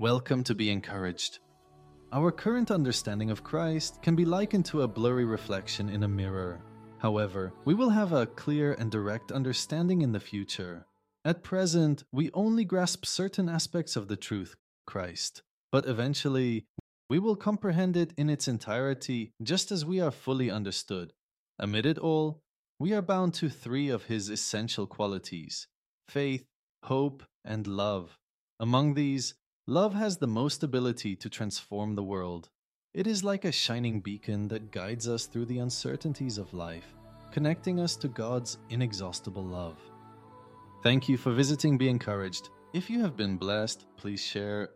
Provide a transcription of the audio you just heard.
Welcome to Be Encouraged. Our current understanding of Christ can be likened to a blurry reflection in a mirror. However, we will have a clear and direct understanding in the future. At present, we only grasp certain aspects of the truth, Christ, but eventually, we will comprehend it in its entirety just as we are fully understood. Amid it all, we are bound to three of his essential qualities faith, hope, and love. Among these, Love has the most ability to transform the world. It is like a shining beacon that guides us through the uncertainties of life, connecting us to God's inexhaustible love. Thank you for visiting Be Encouraged. If you have been blessed, please share